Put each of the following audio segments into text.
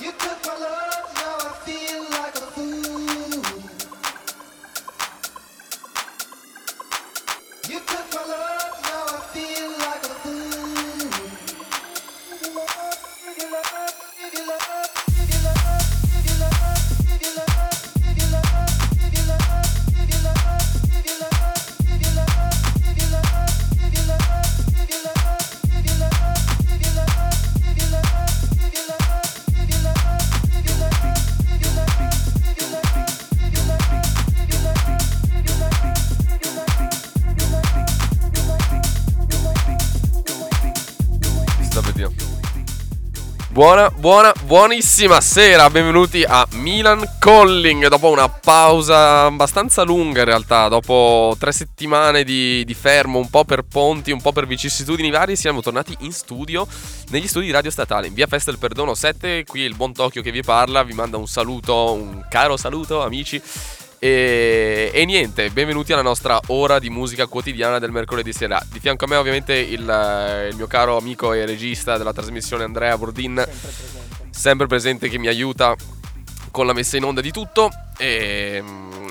You took my love. Buona, buona, buonissima sera, benvenuti a Milan Calling. Dopo una pausa abbastanza lunga in realtà, dopo tre settimane di, di, fermo, un po' per ponti, un po' per vicissitudini vari, siamo tornati in studio, negli studi di Radio Statale, in via Festa del Perdono 7, qui il buon Tokyo che vi parla, vi manda un saluto, un caro saluto amici. E, e, niente, benvenuti alla nostra ora di musica quotidiana del mercoledì sera. Di fianco a me, ovviamente, il, il mio caro amico e regista della trasmissione Andrea Bordin, sempre presente. sempre presente, che mi aiuta con la messa in onda di tutto e,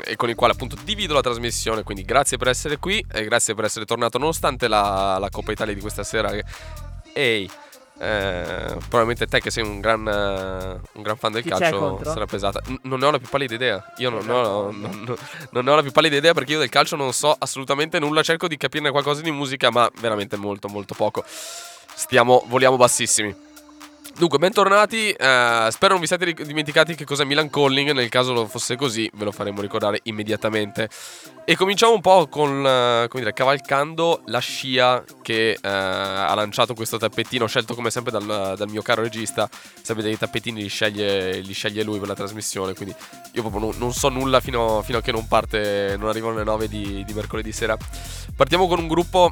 e, con il quale appunto divido la trasmissione. Quindi grazie per essere qui e grazie per essere tornato nonostante la, la Coppa Italia di questa sera. Ehi. Eh, probabilmente te che sei un gran, uh, un gran fan del Chi calcio sarà pesata. N- non ne ho la più pallida idea. Io non, ho, non, non, ne ho la più pallida idea perché io del calcio non so assolutamente nulla. Cerco di capirne qualcosa di musica, ma veramente molto, molto poco. Stiamo, voliamo bassissimi. Dunque, bentornati. Uh, spero non vi siate dimenticati che cos'è Milan Calling. Nel caso lo fosse così, ve lo faremo ricordare immediatamente. E cominciamo un po' con, uh, come dire, cavalcando la scia che uh, ha lanciato questo tappettino, scelto come sempre dal, dal, mio caro regista. Sapete, i tappetini li sceglie, li sceglie, lui per la trasmissione. Quindi io proprio non, non so nulla fino, fino, a che non parte, non arrivano le 9 di, di mercoledì sera. Partiamo con un gruppo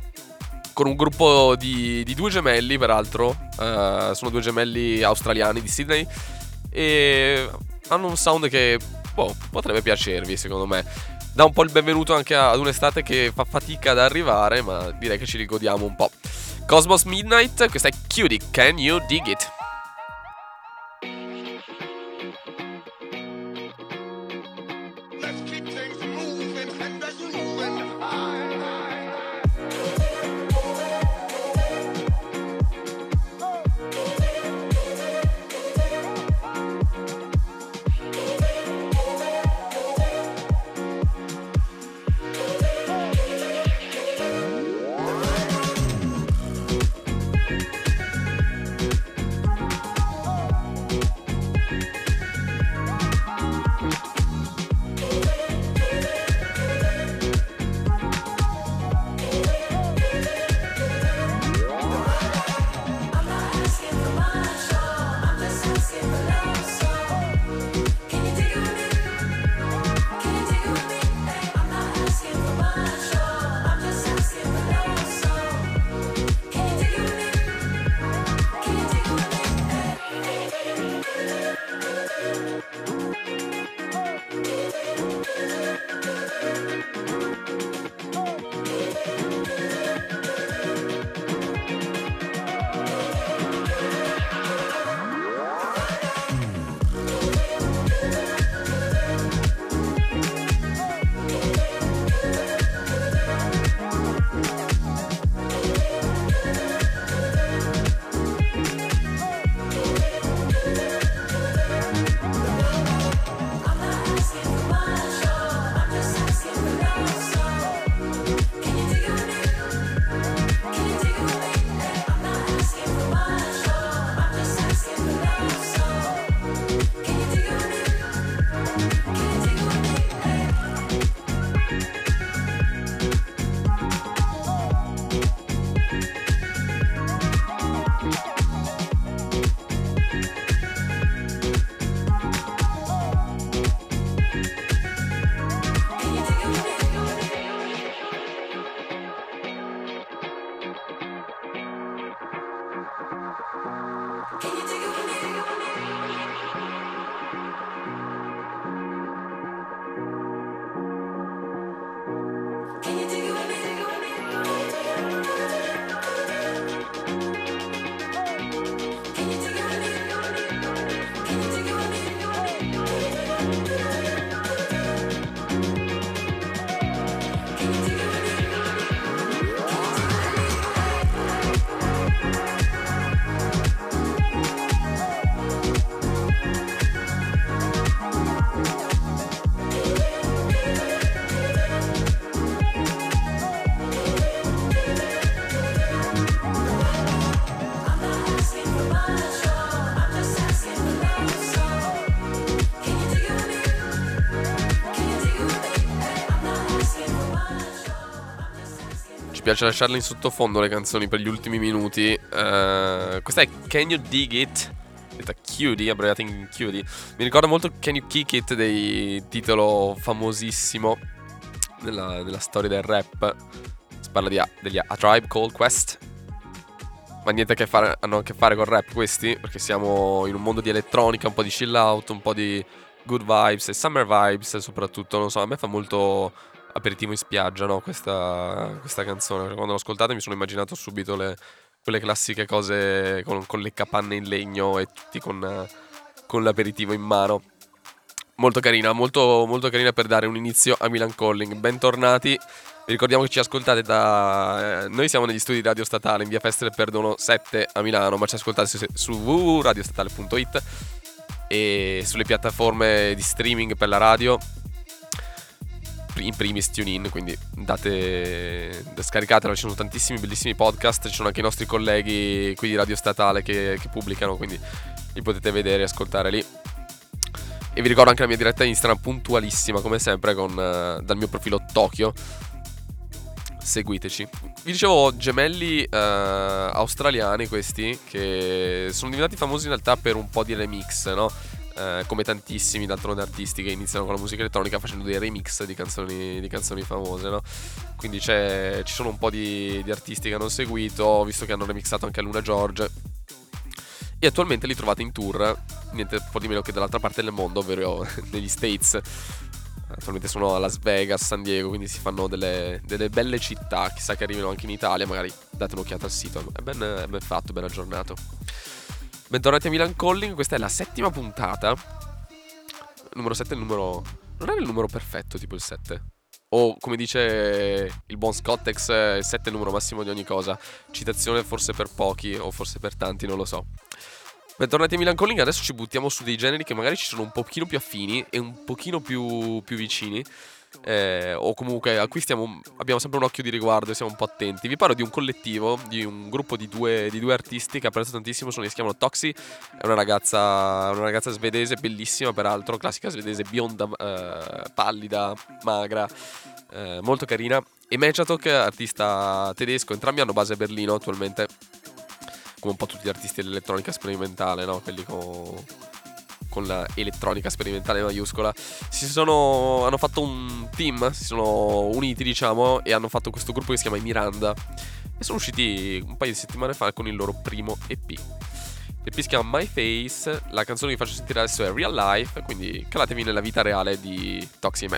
con un gruppo di, di due gemelli, peraltro. Uh, sono due gemelli australiani di Sydney. E hanno un sound che boh, potrebbe piacervi, secondo me. Dà un po' il benvenuto anche ad un'estate che fa fatica ad arrivare, ma direi che ci rigodiamo un po'. Cosmos Midnight, questa è Cutie, Can You Dig It? Can you take it Can you Take it me. Piace lasciarle in sottofondo le canzoni per gli ultimi minuti. Uh, questa è Can You Dig It detta Cutie, abbreviata in Cutie. Mi ricorda molto Can You Kick It, dei titolo famosissimo nella, nella storia del rap. Si parla di, degli A Tribe Called Quest. Ma niente a che fare, hanno a che fare con rap questi, perché siamo in un mondo di elettronica, un po' di chill out, un po' di good vibes e summer vibes soprattutto. Non so, a me fa molto aperitivo in spiaggia, no? Questa, questa canzone. Quando l'ho ascoltata mi sono immaginato subito le, quelle classiche cose con, con, le capanne in legno e tutti con, con l'aperitivo in mano. Molto carina, molto, molto carina per dare un inizio a Milan Calling. Bentornati. Vi ricordiamo che ci ascoltate da. Eh, noi siamo negli studi di Radio Statale in via Feste Perdono 7 a Milano, ma ci ascoltate su www.radiostatale.it e sulle piattaforme di streaming per la radio in primis TuneIn, quindi andate, scaricatelo, ci sono tantissimi bellissimi podcast, ci sono anche i nostri colleghi qui di Radio Statale che, che pubblicano, quindi li potete vedere e ascoltare lì. E vi ricordo anche la mia diretta Instagram puntualissima come sempre con, uh, dal mio profilo Tokyo. Seguiteci. Vi dicevo gemelli uh, australiani questi che sono diventati famosi in realtà per un po' di remix, no? Eh, come tantissimi d'altronde artisti che iniziano con la musica elettronica facendo dei remix di canzoni, di canzoni famose, no? Quindi ci sono un po' di, di, artisti che hanno seguito, visto che hanno remixato anche Luna George. E attualmente li trovate in tour, niente po' di meno che dall'altra parte del mondo, ovvero negli States. Attualmente sono a Las Vegas, San Diego, quindi si fanno delle, delle belle città. Chissà che arrivino anche in Italia, magari date un'occhiata al sito, è ben, è ben fatto, ben aggiornato. Bentornati a Milan Calling, questa è la settima puntata. Numero 7 è il numero... Non era il numero perfetto, tipo il 7? O come dice il buon Scottex, il 7 è il numero massimo di ogni cosa. Citazione forse per pochi o forse per tanti, non lo so. Bentornati a Milan Calling, adesso ci buttiamo su dei generi che magari ci sono un pochino più affini e un pochino più, più vicini eh, o comunque a stiamo, abbiamo sempre un occhio di riguardo e siamo un po' attenti. Vi parlo di un collettivo, di un gruppo di due, di due artisti che apprezzo tantissimo, sono, si chiamano Toxi, è una ragazza, una ragazza svedese, bellissima peraltro, classica svedese, bionda, eh, pallida, magra, eh, molto carina. E Mechatok, artista tedesco, entrambi hanno base a Berlino attualmente, come un po' tutti gli artisti dell'elettronica sperimentale, no? Quelli con con la elettronica sperimentale maiuscola, si sono, hanno fatto un team, si sono uniti diciamo e hanno fatto questo gruppo che si chiama Miranda e sono usciti un paio di settimane fa con il loro primo EP. L'EP si chiama My Face, la canzone che vi faccio sentire adesso è Real Life, quindi calatevi nella vita reale di Toxie e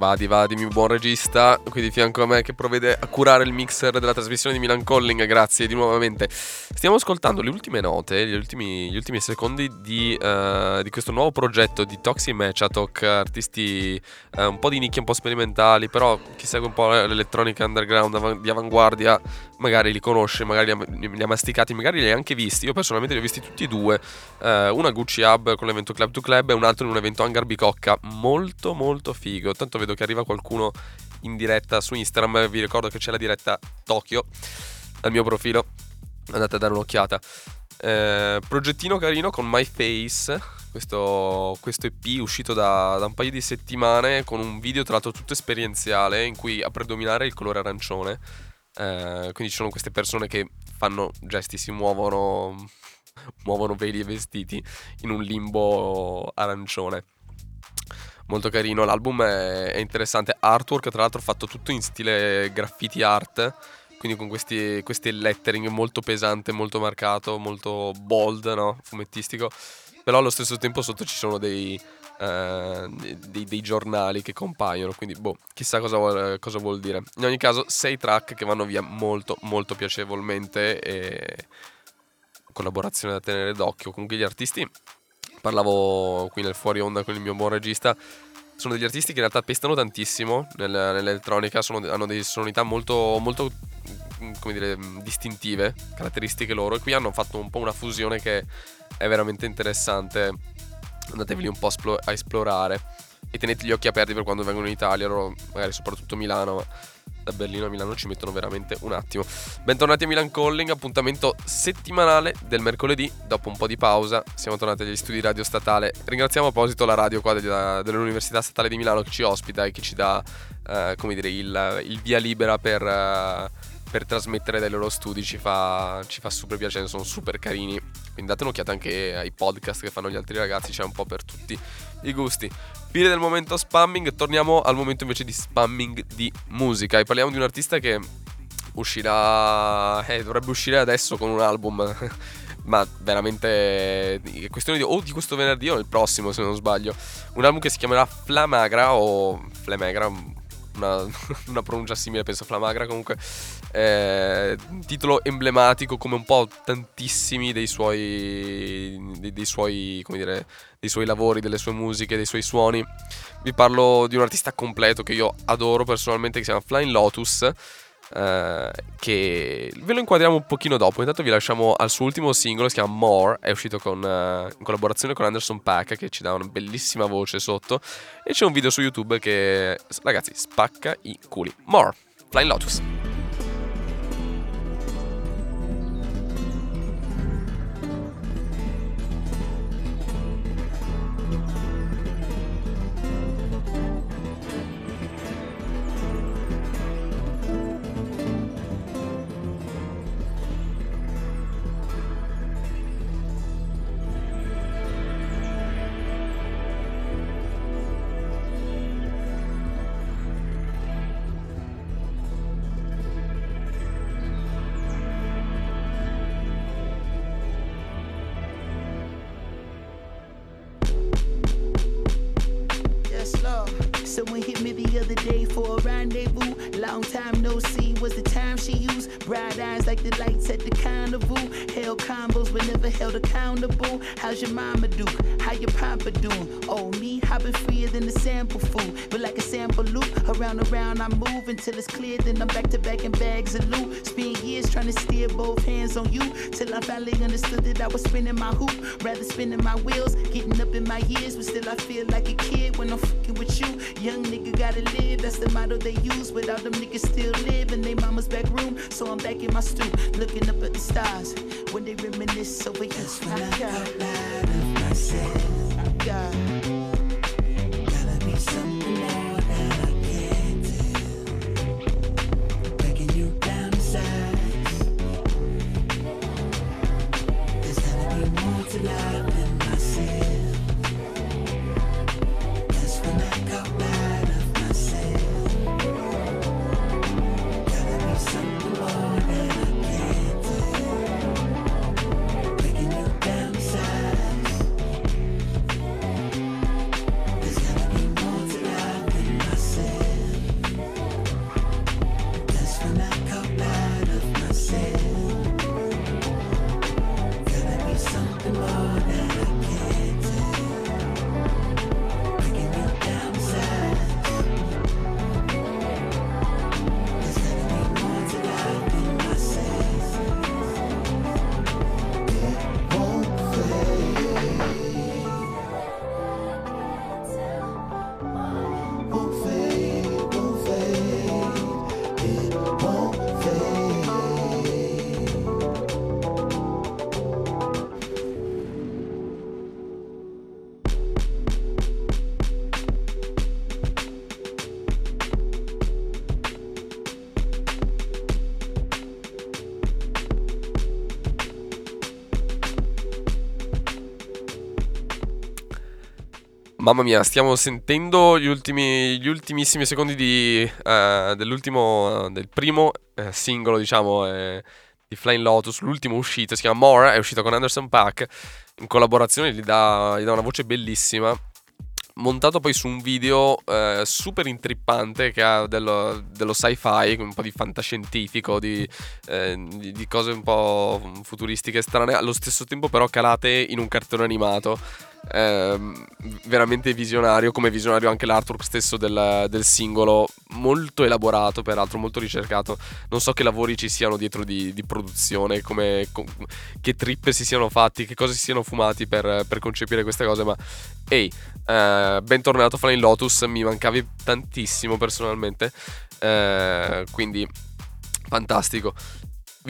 Vadi, vadi, mio buon regista, qui di fianco a me che provvede a curare il mixer della trasmissione di Milan Calling, grazie di nuovamente. Stiamo ascoltando le ultime note, gli ultimi, gli ultimi secondi di, uh, di, questo nuovo progetto di Toxi Mechatok, artisti uh, un po' di nicchia, un po' sperimentali, però chi segue un po' l'elettronica underground di avanguardia magari li conosce, magari li ha, masticati, magari li ha anche visti. Io personalmente li ho visti tutti e due, uh, una Gucci Hub con l'evento Club to Club e un altro in un evento Hangar Bicocca, molto molto figo, tanto vedo che arriva qualcuno in diretta su Instagram. Vi ricordo che c'è la diretta Tokyo dal mio profilo. Andate a dare un'occhiata. Eh, progettino carino con My Face. Questo, questo EP uscito da, da, un paio di settimane con un video tra l'altro tutto esperienziale in cui a predominare il colore arancione. Eh, quindi ci sono queste persone che fanno gesti, si muovono, muovono veli e vestiti in un limbo arancione molto carino. L'album è, è, interessante. Artwork, tra l'altro, fatto tutto in stile graffiti art. Quindi con questi, questi lettering molto pesante, molto marcato, molto bold, no? Fumettistico. Però allo stesso tempo sotto ci sono dei, uh, dei, dei, giornali che compaiono. Quindi, boh, chissà cosa vuol, cosa vuol dire. In ogni caso, sei track che vanno via molto, molto piacevolmente. E collaborazione da tenere d'occhio. Comunque gli artisti parlavo qui nel fuori onda con il mio buon regista, sono degli artisti che in realtà pestano tantissimo nel, nell'elettronica, sono, hanno delle sonorità molto, molto mm, come dire, distintive, caratteristiche loro, e qui hanno fatto un po' una fusione che è veramente interessante. Andateveli un po' a esplorare e tenete gli occhi aperti per quando vengono in Italia, loro magari soprattutto Milano, ma da Berlino a Milano ci mettono veramente un attimo. Bentornati a Milan Calling, appuntamento settimanale del mercoledì, dopo un po' di pausa, siamo tornati agli studi radio statale. Ringraziamo a proposito la radio qua dell'Università Statale di Milano che ci ospita e che ci dà, eh, come dire, il, il, via libera per... Eh, per trasmettere dai loro studi ci fa, ci fa, super piacere, sono super carini. Quindi date un'occhiata anche ai podcast che fanno gli altri ragazzi, c'è un po' per tutti i gusti. Fine del momento spamming, torniamo al momento invece di spamming di musica e parliamo di un artista che uscirà, eh, dovrebbe uscire adesso con un album, ma veramente è questione di o di questo venerdì o il prossimo se non sbaglio, un album che si chiamerà Flamagra o Flamagra, una, una, pronuncia simile, penso Flamagra comunque. Eh, titolo emblematico come un po' tantissimi dei suoi, dei, dei, suoi, dire, dei suoi lavori, delle sue musiche, dei suoi suoni. Vi parlo di un artista completo che io adoro personalmente che si chiama Flying Lotus. Uh, che ve lo inquadriamo un pochino dopo. Intanto vi lasciamo al suo ultimo singolo, si chiama More, è uscito con, uh, in collaborazione con Anderson Pack che ci dà una bellissima voce sotto e c'è un video su YouTube che ragazzi spacca i culi. More, Flying Lotus. Mamma mia, stiamo sentendo gli, ultimi, gli ultimissimi secondi di, uh, del primo uh, singolo, diciamo, di Flying Lotus, l'ultimo uscito, si chiama More, è uscito con Anderson Pack, in collaborazione gli dà, gli dà una voce bellissima montato poi su un video eh, super intrippante che ha dello, dello, sci-fi, un po' di fantascientifico, di, eh, di, di, cose un po' futuristiche strane, allo stesso tempo però calate in un cartone animato. Eh, veramente visionario, come visionario anche l'artwork stesso del, del, singolo, molto elaborato, peraltro molto ricercato. Non so che lavori ci siano dietro di, di produzione, come, com, che trippe si siano fatti, che cosa si siano fumati per, per concepire queste cose, ma ehi, eh, bentornato Flying Lotus, mi mancavi tantissimo personalmente, eh, quindi fantastico.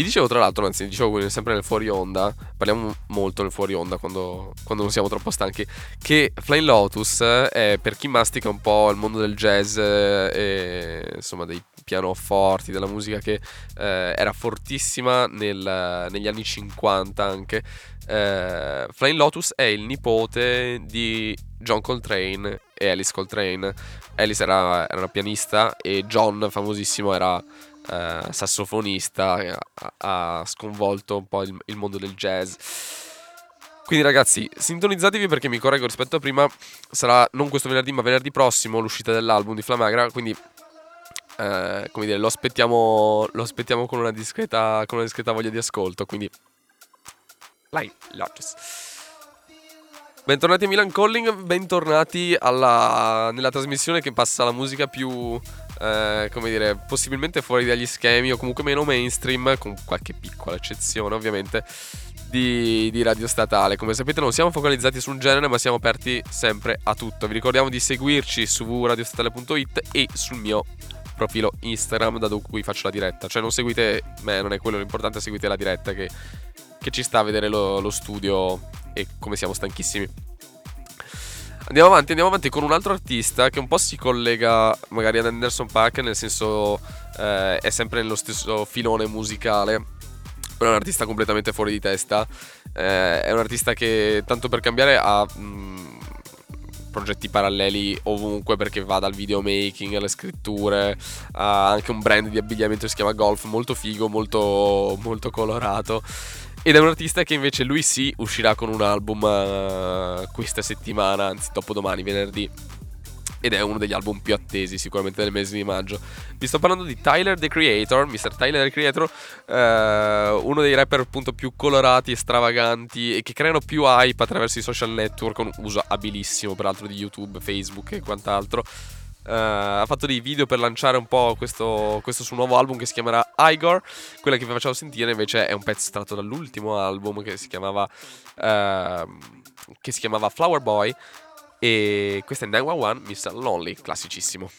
Vi dicevo tra l'altro, anzi dicevo sempre nel fuori onda, parliamo molto nel fuori onda quando, quando non siamo troppo stanchi, che Flying Lotus è per chi mastica un po' il mondo del jazz e insomma dei pianoforti, della musica che eh, era fortissima nel, negli anni 50 anche. Eh, Flying Lotus è il nipote di John Coltrane e Alice Coltrane. Alice era, era una pianista e John, famosissimo, era eh, sassofonista, ha, ha, sconvolto un po' il, il, mondo del jazz. Quindi ragazzi, sintonizzatevi perché mi correggo rispetto a prima, sarà non questo venerdì ma venerdì prossimo l'uscita dell'album di Flamagra, quindi eh, come dire, lo aspettiamo, lo aspettiamo con, una discreta, con una discreta voglia di ascolto, quindi... Lotus. Bentornati a Milan Calling, bentornati alla, nella trasmissione che passa la musica più eh, come dire, possibilmente fuori dagli schemi o comunque meno mainstream, con qualche piccola eccezione ovviamente, di, di, radio statale. Come sapete non siamo focalizzati su un genere ma siamo aperti sempre a tutto. Vi ricordiamo di seguirci su www.radiostatale.it e sul mio profilo Instagram da cui faccio la diretta. Cioè non seguite me, non è quello l'importante, seguite la diretta che, che ci sta a vedere lo, lo studio e come siamo stanchissimi. Andiamo avanti, andiamo avanti con un altro artista che un po' si collega magari ad Anderson Paak, nel senso eh, è sempre nello stesso filone musicale. Però è un artista completamente fuori di testa. Eh, è un artista che, tanto per cambiare, ha mh, mm, progetti paralleli ovunque perché va dal videomaking alle scritture. Ha anche un brand di abbigliamento che si chiama Golf, molto figo, molto, molto colorato. Ed è un artista che invece lui sì uscirà con un album uh, questa settimana, anzi dopodomani, venerdì. Ed è uno degli album più attesi sicuramente del mese di maggio. Vi sto parlando di Tyler the Creator, Mr. Tyler the Creator, uh, uno dei rapper appunto più colorati stravaganti e che creano più hype attraverso i social network, un uso abilissimo peraltro di YouTube, Facebook e quant'altro. Uh, ha fatto dei video per lanciare un po' questo, questo, suo nuovo album che si chiamerà Igor. Quella che vi facciamo sentire invece è un pezzo tratto dall'ultimo album che si chiamava, uh, che si chiamava Flower Boy. E questo è 911 Mr. Lonely, classicissimo.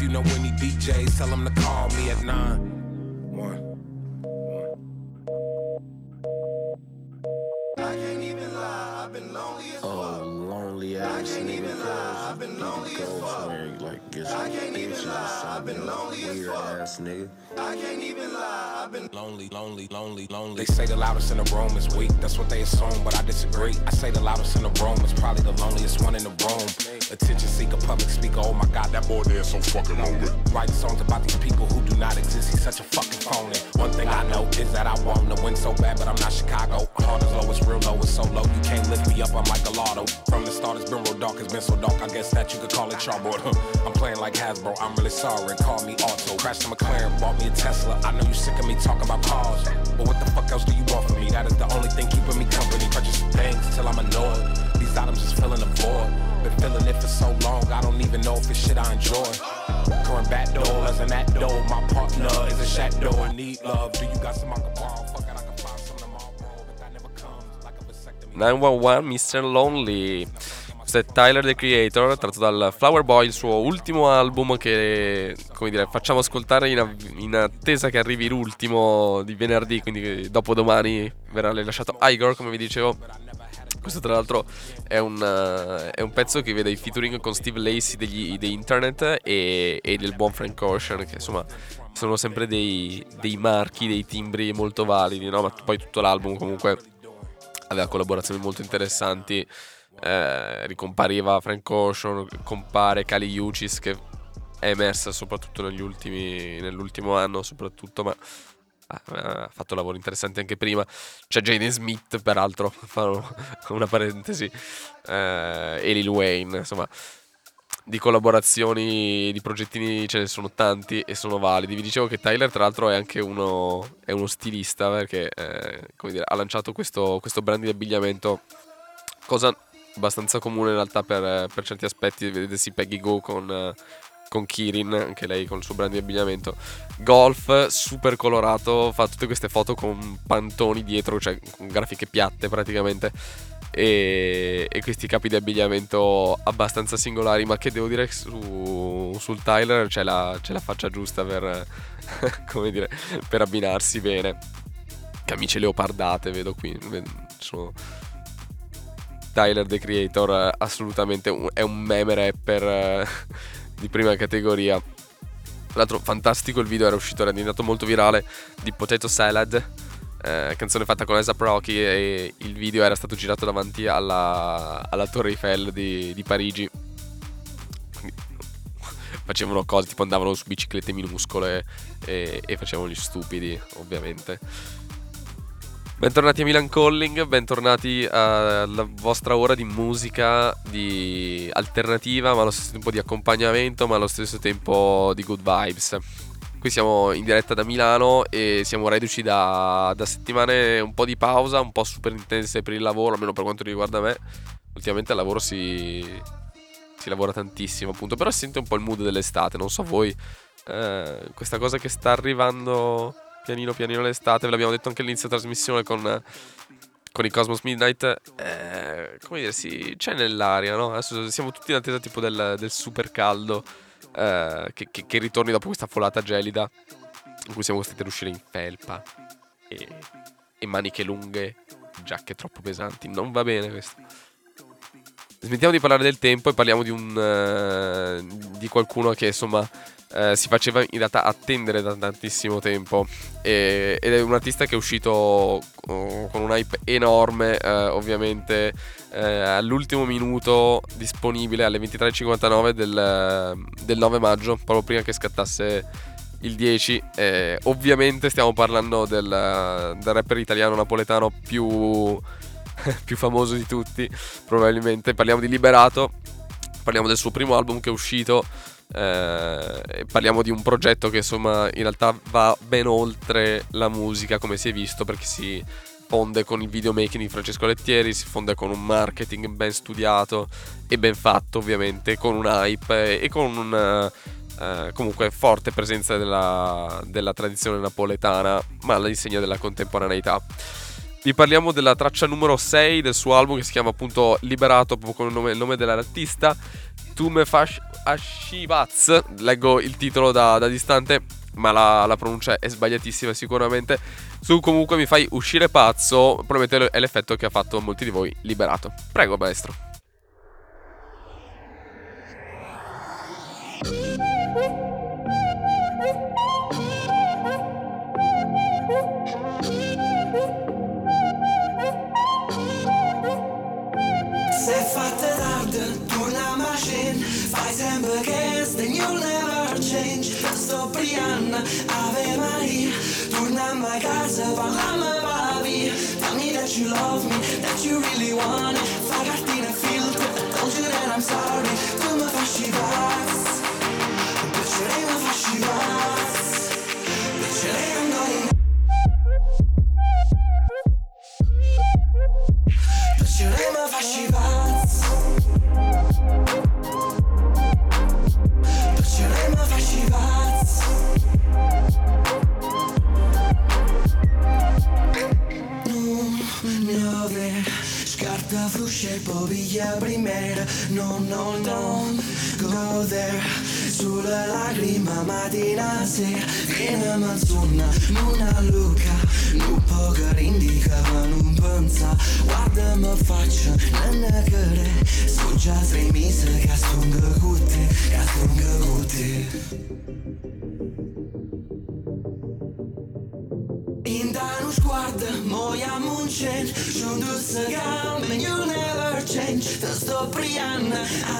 You know any DJs, tell them to They say the loudest in the room is weak. That's what they assume, but I disagree. I say the loudest in the room is probably the loneliest one in the room. Attention seeker, public speaker. Oh my God, that boy there is so fucking lonely. Writing songs about these people who do not exist. He's such a fucking phony. One thing I know is that I want to win so bad, but I'm not Chicago. Heart is low, it's real low, it's so low. You can't lift me up, I'm like a lotto. From the start, it's been real dark, it's been so dark. I guess that you could call it charboard. I'm playing like Hasbro, I'm really sorry. Call me Auto. Crashed McLaren, bought me a Tesla. I know you sick of me talking about cars. But what the fuck else do you want from me? That is the only thing keeping me company. Purchase things till I'm annoyed. These items just filling the void. Been feeling it for so long, I don't even know if it's shit I enjoy. Current back that door, my partner is a need love. Do you got some? Fuck it, I can find some tomorrow, but that never comes. Like a vasectomy. 911 Mr. Lonely. Questo è Tyler the Creator, tratto dal Flower Boy, il suo ultimo album che, come dire, facciamo ascoltare in, av- in attesa che arrivi l'ultimo di venerdì, quindi dopo domani verrà rilasciato Igor, come vi dicevo. Questo tra l'altro è un, eh, è un pezzo che vede i featuring con Steve Lacey degli, dei Internet e, e del buon Frank Ocean, che insomma sono sempre dei, dei marchi, dei timbri molto validi, no? Ma poi tutto l'album comunque aveva collaborazioni molto interessanti. Eh, ricompariva Frank Ocean, compare Kali Uchis che è emersa soprattutto negli ultimi, nell'ultimo anno, soprattutto, ma ah, ha fatto lavori interessanti anche prima. C'è Jaden Smith, peraltro, farò una parentesi, eh, e Lil Wayne, insomma. Di collaborazioni, di progettini ce ne sono tanti e sono validi. Vi dicevo che Tyler, tra l'altro, è anche uno, è uno stilista perché eh, come dire, ha lanciato questo, questo brand di abbigliamento, cosa abbastanza comune in realtà per, per certi aspetti. Vedete, sì, Peggy Go con, eh, con Kirin, anche lei con il suo brand di abbigliamento. Golf, super colorato, fa tutte queste foto con pantoni dietro, cioè con grafiche piatte praticamente. E, e questi capi di abbigliamento abbastanza singolari, ma che devo dire su, sul Tyler c'è la, c'è la faccia giusta per, dire, per abbinarsi bene. Camicie leopardate, vedo qui. Sono Tyler the Creator, eh, assolutamente un- è un meme rapper eh, di prima categoria. Tra l'altro, fantastico il video, era uscito, era diventato molto virale di Potato Salad, eh, canzone fatta con Esa Proki e il video era stato girato davanti alla, alla Torre Eiffel di, di Parigi. Facevano cose, tipo andavano su biciclette minuscole e, e facevano gli stupidi, ovviamente. Bentornati a Milan Calling, bentornati alla vostra ora di musica di alternativa, ma allo stesso tempo di accompagnamento, ma allo stesso tempo di good vibes. Qui siamo in diretta da Milano e siamo reduci da, da settimane un po' di pausa, un po' super intense per il lavoro, almeno per quanto riguarda me. Ultimamente al lavoro si, si lavora tantissimo, appunto, però si sente un po' il mood dell'estate, non so voi. eh, questa cosa che sta arrivando pianino pianino l'estate, ve l'abbiamo detto anche all'inizio della trasmissione con, con i Cosmos Midnight, eh, come dire, sì, c'è nell'aria, no? Adesso siamo tutti in attesa tipo del, del super caldo eh, che, che- che ritorni dopo questa folata gelida in cui siamo costretti ad uscire in felpa e, e maniche lunghe, giacche troppo pesanti, non va bene questo. Smettiamo di parlare del tempo e parliamo di un eh, di qualcuno che insomma eh, si faceva in realtà attendere da tantissimo tempo. E- ed è un artista che è uscito oh, con un hype enorme eh, ovviamente all'ultimo minuto disponibile alle 23.59 del, del 9 maggio proprio prima che scattasse il 10 Eh, ovviamente stiamo parlando del, del rapper italiano napoletano più, più famoso di tutti probabilmente parliamo di Liberato parliamo del suo primo album che è uscito eh, parliamo di un progetto che insomma in realtà va ben oltre la musica come si è visto perché si fonde con il videomaking di Francesco Lettieri, si fonde con un marketing ben studiato e ben fatto ovviamente, con un hype e con un, eh, comunque forte presenza della, della tradizione napoletana, ma all'insegna della contemporaneità. Vi parliamo della traccia numero 6 del suo album che si chiama appunto Liberato, proprio con il nome, il nome dell'artista. Tu me fash Ashivaz, leggo il titolo da, da distante, ma la, la, pronuncia è sbagliatissima sicuramente. Su comunque mi fai uscire pazzo, probabilmente è l'effetto che ha fatto molti di voi liberato. Prego maestro. Ave Maria Torniamo a casa, parliamo papi Tell me that you love me, that you really want it. Fai cartina filtro, don't you that I'm sorry. Tu mi fasci pazz piglia primera No, no, don't go there Sulla lacrima mattina sera. Viene manzonna, una luca. Non poca indica ma non pensa. Guarda mi faccia, non ne care So già sei mesi che stonga con te Che stonga con te In danno sguardo, moiamo un change Sono due gambe, you never change Te sto priando,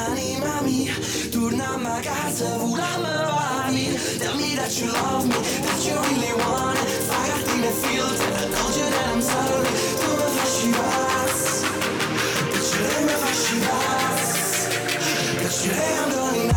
anima mia Torniamo a casa, vogliamo vai Tell me that you love me, that you really want it. Fai cartine e filter, don't you that I'm sorry Tu mi fasci pazz Piacere mi fasci pazz Piacere I'm going nuts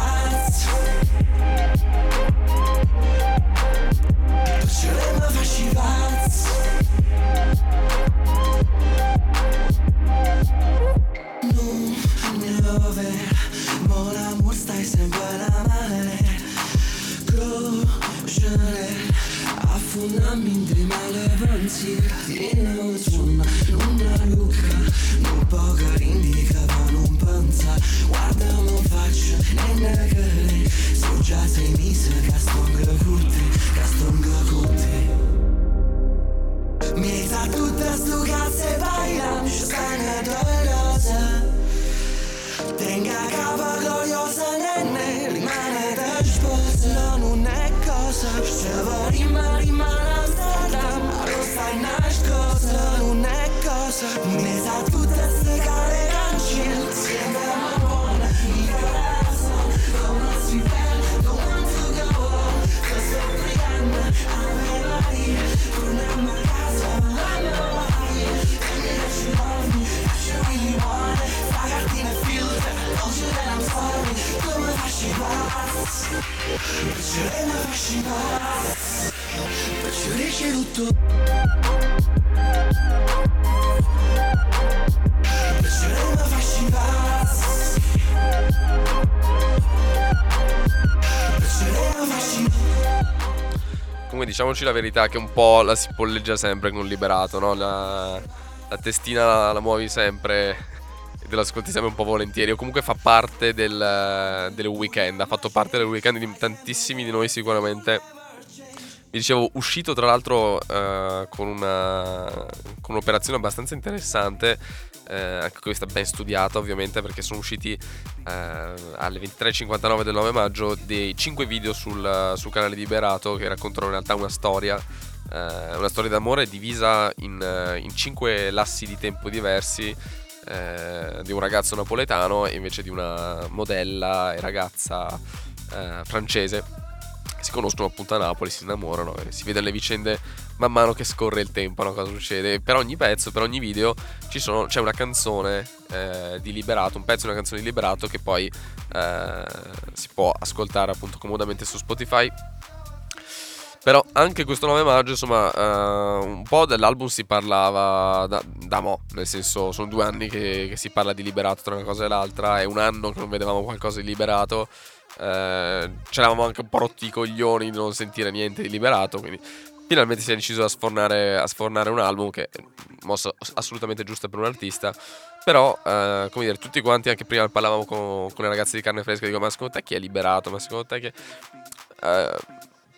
diciamoci la verità che un po' la si polleggia sempre con Liberato, no? La, la testina la, la muovi sempre e te l'ascolti sempre un po' volentieri o comunque fa parte del, del weekend, ha fatto parte del weekend di tantissimi di noi sicuramente. Vi dicevo, uscito tra l'altro eh, con, una, con un'operazione abbastanza interessante, eh, anche questa ben studiata ovviamente perché sono usciti eh, alle 23.59 del 9 maggio dei 5 video sul, sul canale di Berato che raccontano in realtà una storia, eh, una storia d'amore divisa in, in 5 lassi di tempo diversi eh, di un ragazzo napoletano e invece di una modella e ragazza eh, francese si conoscono appunto a Napoli, si innamorano e si vedono le vicende man mano che scorre il tempo, no? cosa succede. Per ogni pezzo, per ogni video sono, c'è una canzone eh, di Liberato, un pezzo di una canzone di Liberato che poi eh, si può ascoltare appunto comodamente su Spotify. Però anche questo 9 maggio, insomma, eh, un po' dell'album si parlava da, da mo', nel senso sono due anni che, che si parla di Liberato tra una cosa e l'altra, è un anno che non vedevamo qualcosa di Liberato eh, c'eravamo anche un po' rotti i coglioni di non sentire niente di liberato, quindi finalmente si è deciso a sfornare, a sfornare un album che è mossa assolutamente giusta per un artista. Però, eh, come dire, tutti quanti, anche prima parlavamo con, con le ragazze di carne fresca, dico, ma secondo te chi è liberato? Ma secondo te che... Eh,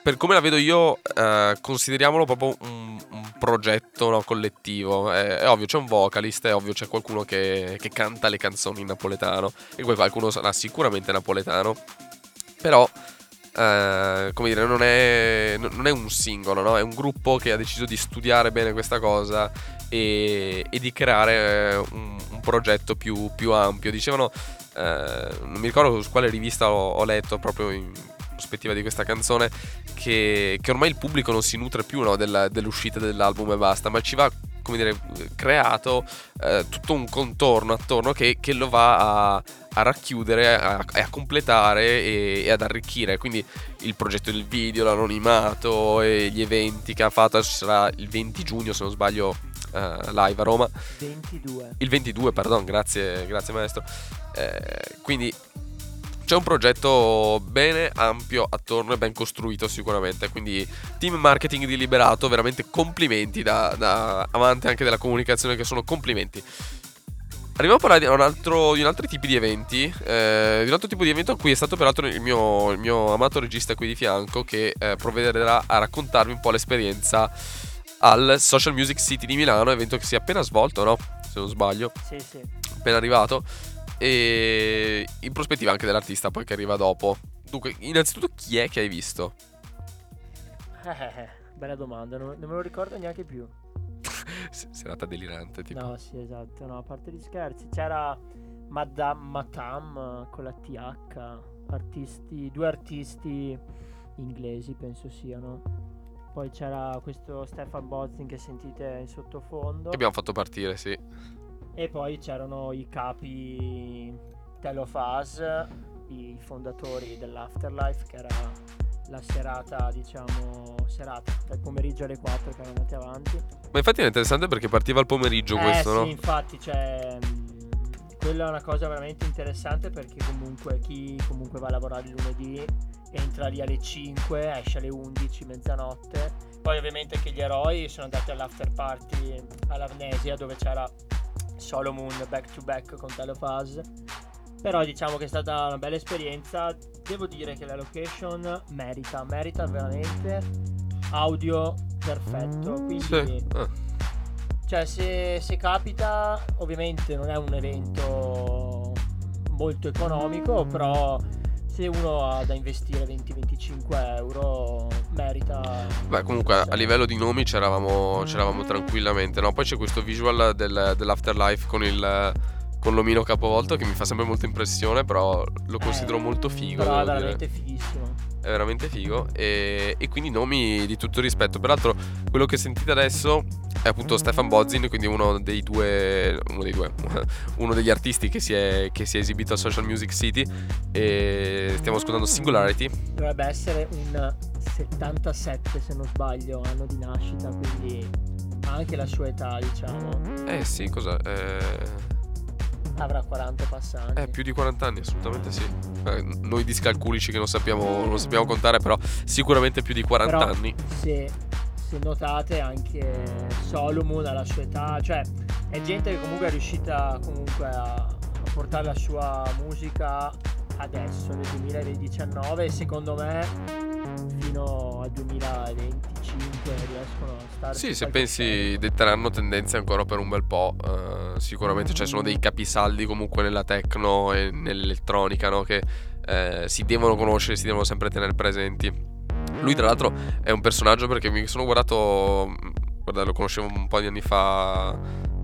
per come la vedo io, eh, consideriamolo proprio un, un progetto no, collettivo. È, è, ovvio, c'è un vocalist, è ovvio, c'è qualcuno che, che canta le canzoni in napoletano. E quel qualcuno sarà sicuramente napoletano. Però, eh, come dire, non è, non è un singolo, no? È un gruppo che ha deciso di studiare bene questa cosa e, e di creare un, un progetto più, più, ampio. Dicevano, eh, non mi ricordo su quale rivista ho, ho letto proprio in prospettiva di questa canzone che, che ormai il pubblico non si nutre più no, della, dell'uscita dell'album e basta, ma ci va come dire, creato eh, tutto un contorno attorno che, che lo va a, a racchiudere, a, a completare e, e, ad arricchire. Quindi il progetto del video, l'anonimato e gli eventi che ha fatto, ci sarà il 20 giugno se non sbaglio uh, live a Roma. 22. Il 22, pardon, grazie, grazie maestro. Eh, quindi c'è un progetto bene ampio attorno e ben costruito sicuramente, quindi team marketing di Liberato, veramente complimenti da, da amante anche della comunicazione che sono complimenti. Arriviamo a parlare di un altro, di un altro tipo di eventi, eh, di un altro tipo di evento a cui è stato peraltro il mio, il mio amato regista qui di fianco che eh, provvederà a raccontarvi un po' l'esperienza al Social Music City di Milano, evento che si è appena svolto, no? Se non sbaglio. Sì, sì. Appena arrivato e in prospettiva anche dell'artista poi che arriva dopo. Dunque, innanzitutto chi è che hai visto? Eh, bella domanda, non, non me lo ricordo neanche più. Serata delirante, tipo. No, sì, esatto, no, a parte gli scherzi, c'era Madame Matam con la TH, artisti, due artisti inglesi penso siano. Poi c'era questo Stefan Bozzin che sentite in sottofondo. Che abbiamo fatto partire, sì. E poi c'erano i capi Telofaz, i fondatori dell'Afterlife, che era la serata, diciamo, serata, dal pomeriggio alle 4 che erano andati avanti. Ma infatti è interessante perché partiva al pomeriggio eh, questo, sì, no? infatti, cioè, quella è una cosa veramente interessante perché comunque chi comunque va a lavorare il lunedì entra lì alle 5, esce alle 11, mezzanotte. Poi ovviamente che gli eroi sono andati all'after party all'Amnesia dove c'era Solomon back to back con Telefaz. Però diciamo che è stata una bella esperienza. Devo dire che la location merita, merita veramente audio perfetto. Quindi, Sì. Ah. cioè, se, se capita, ovviamente non è un evento molto economico, però se uno ha da investire 20-25 euro, merita. Beh, comunque a livello di nomi c'eravamo, c'eravamo tranquillamente, no? Poi c'è questo visual del- dell'Afterlife con il con l'omino capovolto che mi fa sempre molta impressione, però lo considero Eh, molto figo. Però è devo dire. veramente fighissimo. È veramente figo. E, e quindi nomi di tutto rispetto. Peraltro, quello che sentite adesso è appunto Stefan Bozzin, quindi uno dei due. Uno dei due. uno degli artisti che si, è, che si è esibito al Social Music City. E stiamo ascoltando Singularity. Dovrebbe essere un 77 se non sbaglio, anno di nascita, quindi anche la sua età, diciamo. Eh sì, cosa? Eh, Avrà 40 passati. eh, più di 40 anni, assolutamente sì. Eh, noi discalculici che non sappiamo, non sappiamo contare, però sicuramente più di 40 Però anni. Se, se notate anche Solomon alla sua età, cioè è gente che comunque è riuscita comunque a, a portare la sua musica adesso nel 2019 e secondo me fino al 2025 riescono a stare Sì, se pensi detteranno tendenze ancora per un bel po'. eh, sicuramente ci sono dei capisaldi comunque nella techno e nell'elettronica, no? Che eh, si devono conoscere, si devono sempre tenere presenti. Lui, tra l'altro, è un personaggio perché mi sono guardato. Guarda, lo conoscevo un po' di anni fa.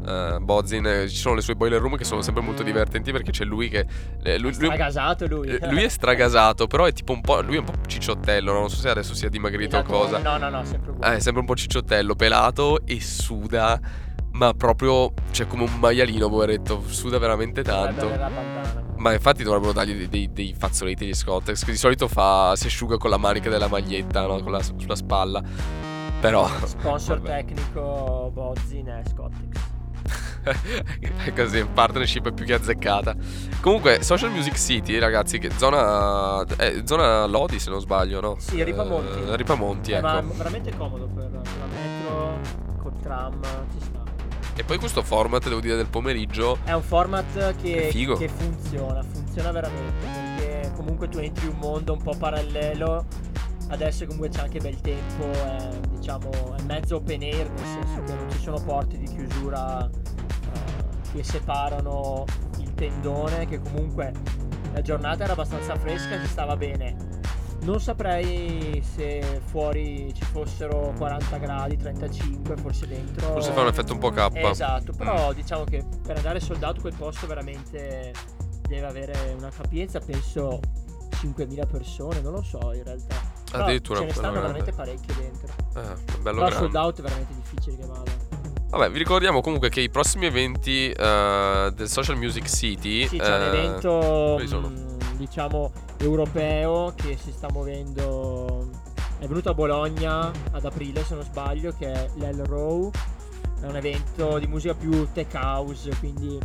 Eh, Bozzin, eh, ci sono le sue boiler room che sono sempre molto divertenti perché c'è lui che. eh, lui, Stragasato lui. eh, lui è stragasato, però è tipo un po'. Lui è un po' cicciottello, no? non so se adesso sia dimagrito o Esatto, cosa. No, no, no, sempre uguale. è sempre un po' cicciottello, pelato e suda, ma proprio, cioè come un maialino, poveretto, suda veramente Dovrebbe tanto. avere la bandana. Ma infatti dovrebbero dargli dei, dei, dei fazzoletti di Scottex, che di solito fa, si asciuga con la manica della maglietta, no? Con la, sulla spalla. Però... Sponsor vabbè. tecnico Bozzin è Scottex. È così, partnership più che azzeccata. Comunque, Social Music City, ragazzi, che zona. È zona Lodi, se non sbaglio, no? Sì, Ripamonti. Eh, Ripamonti, Eh, ecco. ma veramente comodo per la metro, col tram, ci sta. E poi questo format, devo dire, del pomeriggio. È un format che, che funziona, funziona veramente, perché comunque tu entri in un mondo un po' parallelo, adesso comunque c'è anche bel tempo, è, diciamo, è mezzo open air, nel senso che non ci sono porte di chiusura eh, che separano il tendone, che comunque la giornata era abbastanza fresca, si stava bene. Non saprei se fuori ci fossero 40 gradi, 35, forse dentro. Forse fa un effetto un po' K. Esatto, però Mm. diciamo che per andare soldato quel posto veramente deve avere una capienza, penso 5.000 persone, non lo so in realtà. Addirittura, ce ne stanno veramente parecchie dentro. Eh, bello Però grande. sold out è veramente difficile che vada. Vabbè, vi ricordiamo comunque che i prossimi eventi eh, del Social Music City. Sì, c'è un eh, evento mh, diciamo europeo che si sta muovendo. È venuto a Bologna ad aprile, se non sbaglio, che è l'El Row. È un evento di musica più tech house, quindi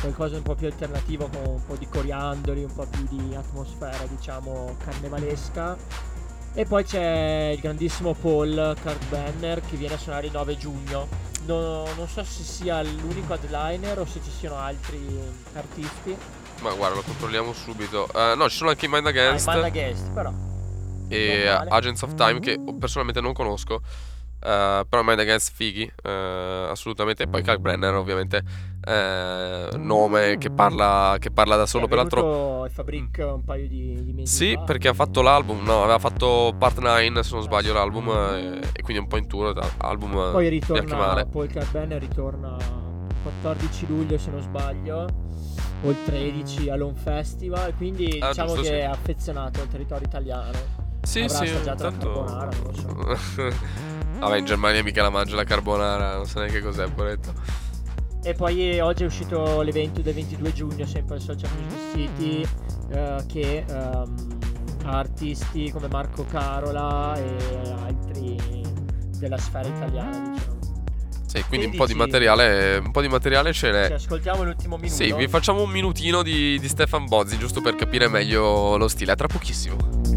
qualcosa un po' più alternativo con un po' di coriandoli, un po' più di atmosfera, diciamo, carnevalesca. E poi c'è il grandissimo Paul Cartbanner che viene a suonare il 9 giugno. No- non so se sia l'unico headliner o se ci siano altri artisti. Ma guarda, lo controlliamo subito. Eh, no, ci sono anche i Mind Ah, Against il Manda Guest, però. e non. Agents of Time, che personalmente non conosco. Eh, però Mind Against fighi, eh, assolutamente. E poi Kalk Brenner, ovviamente, eh, nome che parla, che parla da solo. Peraltro, il Fabric un paio di, di mesi Sì, fa. perché ha fatto l'album, no, aveva fatto Part 9 se non sbaglio l'album eh, e quindi un po' in tour, album Poi ritorna male. Paul Cartbanner ritorna 14 luglio se non sbaglio o il 13 all'On Festival, quindi Ah, diciamo giusto, che sì. è affezionato al territorio italiano. Sì, avrà sì, assaggiato la tanto... carbonara, non lo Vabbè, in Germania mica la mangia la carbonara, non so neanche cos'è, poretto. E poi eh, oggi è uscito l'evento del 22 giugno, sempre al Social Music City, eh, che ehm, ha artisti come Marco Carola e altri della sfera italiana, diciamo. Sì, quindi un po' materiale, un po' di materiale ce Ci n'è. ascoltiamo l'ultimo minuto. Sì, vi facciamo un minutino di, di Stefan Bozzi, giusto per capire meglio lo stile. A tra pochissimo.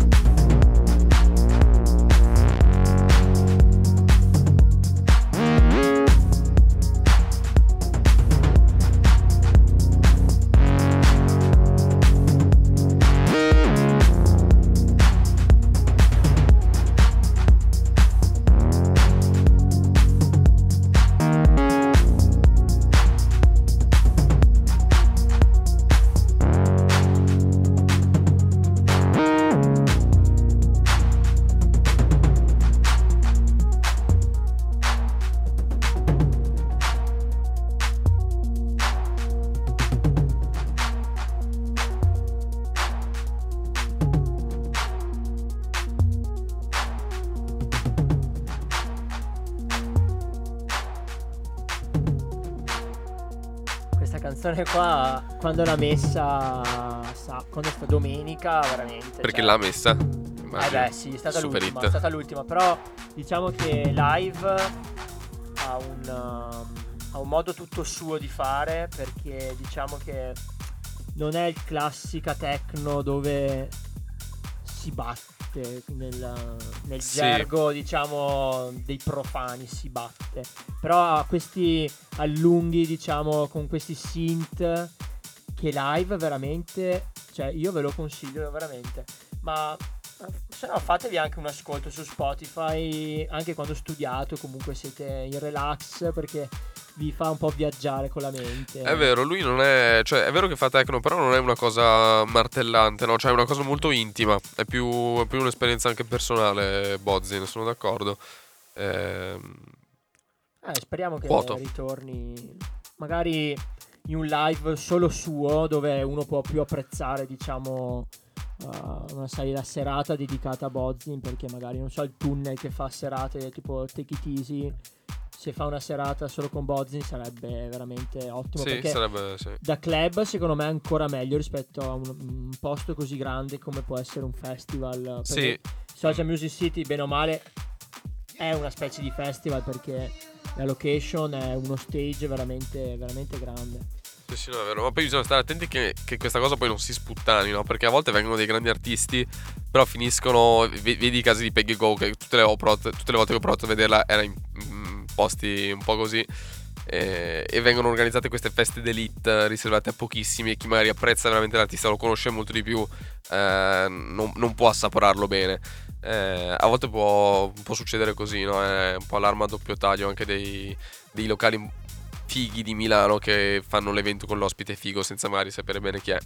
Canzone qua, quando l'ha messa, sa, quando sta domenica, veramente. Perché cioè- l'ha messa? Eh beh sì, è stata Super l'ultima, hit. è stata l'ultima, però diciamo che live ha un, ha un modo tutto suo di fare perché diciamo che non è il classica techno dove si batte nel, nel Sì. gergo diciamo dei profani si batte però ha questi allunghi diciamo con questi synth che live veramente cioè io ve lo consiglio veramente ma se no fatevi anche un ascolto su Spotify anche quando studiate o comunque siete in relax perché vi fa un po' viaggiare con la mente È vero, lui non è. Cioè, è vero che fa techno, però non è una cosa martellante, no? Cioè, è una cosa molto intima. È più, è più un'esperienza anche personale, Bozzi, ne sono d'accordo. Ehm, Eh, speriamo che Vuoto. ritorni magari in un live solo suo dove uno può più apprezzare diciamo uh, una sai, la serata dedicata a Bozzin perché magari non so il tunnel che fa serate tipo Take It Easy se fa una serata solo con Bozzin sarebbe veramente ottimo sì, perché sarebbe. Sì. da club secondo me è ancora meglio rispetto a un, un posto così grande come può essere un festival Sì. Social Music City bene o male è una specie di festival perché la location è uno stage veramente, veramente grande. Sì, sì, no, è vero. Ma poi bisogna stare attenti che, che questa cosa poi non si sputtani, no? Perché a volte vengono dei grandi artisti, però finiscono. Vedi i casi di Peggy Go, che tutte le, provato- tutte le volte che ho provato a vederla era in posti un po' così. eh, e vengono organizzate queste feste d'elite riservate a pochissimi. E chi magari apprezza veramente l'artista, lo conosce molto di più, eh, non, non può assaporarlo bene. Eh, a volte può, può succedere così, no? È un po' l'arma a doppio taglio anche dei, dei locali fighi di Milano che fanno l'evento con l'ospite figo senza magari sapere bene chi è.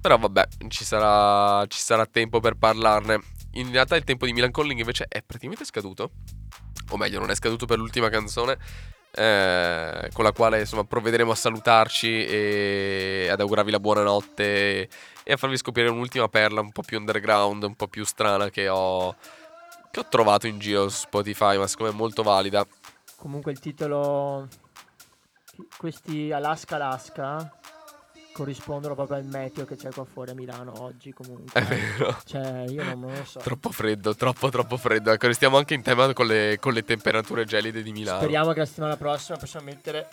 Però vabbè, ci sarà, ci sarà tempo per parlarne. In realtà il tempo di Milan Calling invece è praticamente scaduto. O meglio, non è scaduto per l'ultima canzone. eh, con la quale insomma provvederemo a salutarci e ad augurarvi la buonanotte e a farvi scoprire un'ultima perla un po' più underground, un po' più strana che ho, che ho trovato in giro su Spotify, ma secondo me è molto valida. Comunque il titolo questi Alaska Alaska corrispondono proprio al meteo che c'è qua fuori a Milano oggi comunque. È vero. Cioè, io non, lo so. Troppo freddo, troppo troppo freddo. Ecco, restiamo anche in tema con le, con le temperature gelide di Milano. Speriamo che la settimana prossima possiamo mettere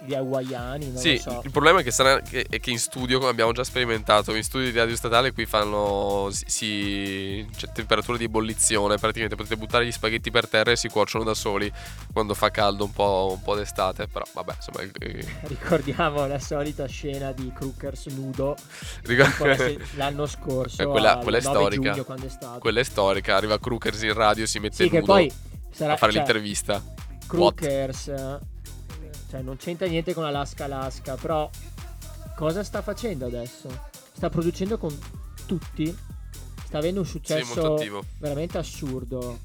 gli hawaiani, non Sì, lo so. il problema è che, sarà, che, è che in studio, come abbiamo già sperimentato, in studio di radio statale qui fanno si, c'è temperatura di ebollizione, praticamente potete buttare gli spaghetti per terra e si cuociono da soli quando fa caldo un po', un po' d'estate, però vabbè, insomma, eh, Ricordiamo la solita scena di Crookers nudo se- l'anno scorso. Eh, quella- quella è 9 storica. giugno, quando è stato. quella è storica, arriva Crookers in radio, si mette Sì, nudo poi sarà, a fare cioè, l'intervista. Crookers, eh, cioè non c'entra niente con Alaska Alaska, però cosa sta facendo adesso? Sta producendo con tutti, sta avendo un Sì, successo attivo. veramente assurdo.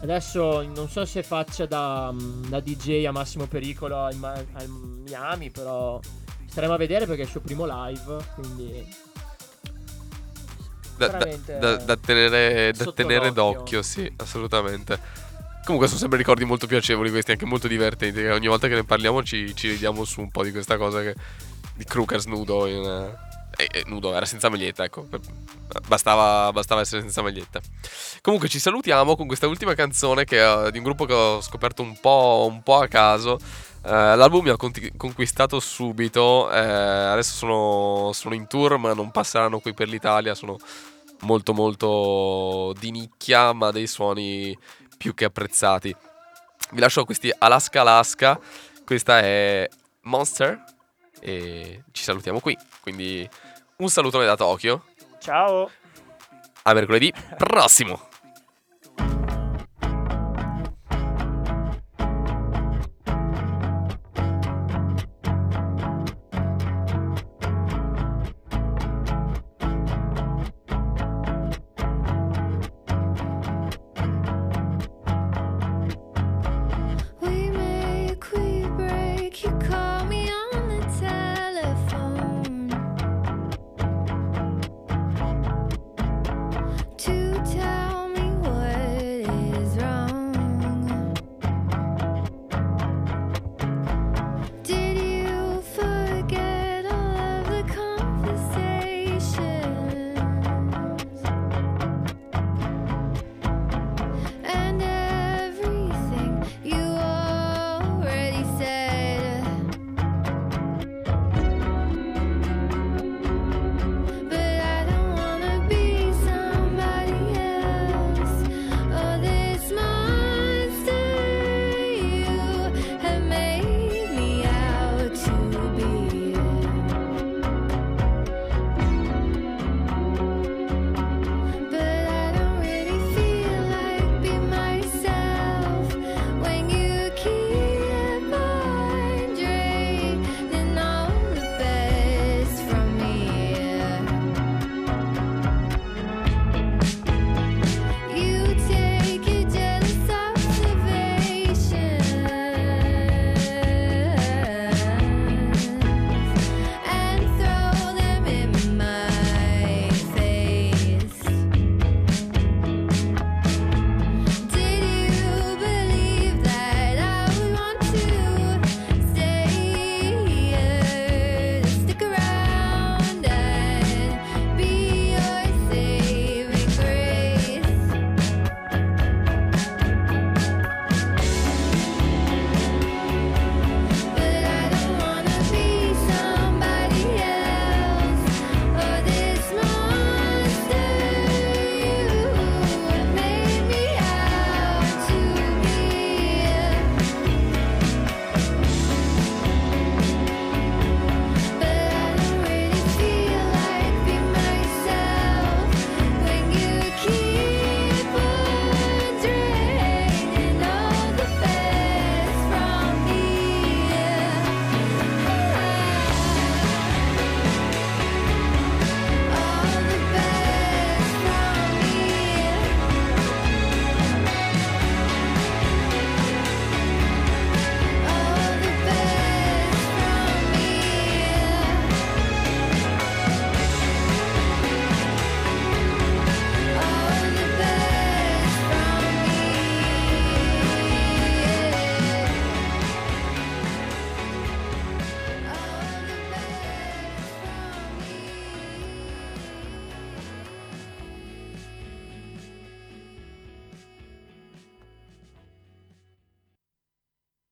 Adesso non so se faccia da, mm, da DJ a massimo pericolo al, al Miami, però staremo a vedere perché è il suo primo live, quindi Da, da- da- da tenere, tenere d'occhio, sì, assolutamente. Comunque sono sempre ricordi molto piacevoli questi, anche molto divertenti. Ogni volta che ne parliamo ci, ci ridiamo su un po' di questa cosa che, di Crookers nudo. In, eh, eh, nudo, era senza maglietta, ecco. Bastava, bastava essere senza maglietta. Comunque ci salutiamo con questa ultima canzone che è di un gruppo che ho scoperto un po', un po' a caso. Eh, l'album mi ha conti- conquistato subito. eh, adesso sono, sono in tour, ma non passeranno qui per l'Italia. Sono molto molto di nicchia, ma dei suoni più che apprezzati. Vi lascio questi Alaska Alaska. Questa è Monster. E ci salutiamo qui. Quindi un salutone da Tokyo. ciao! A mercoledì prossimo.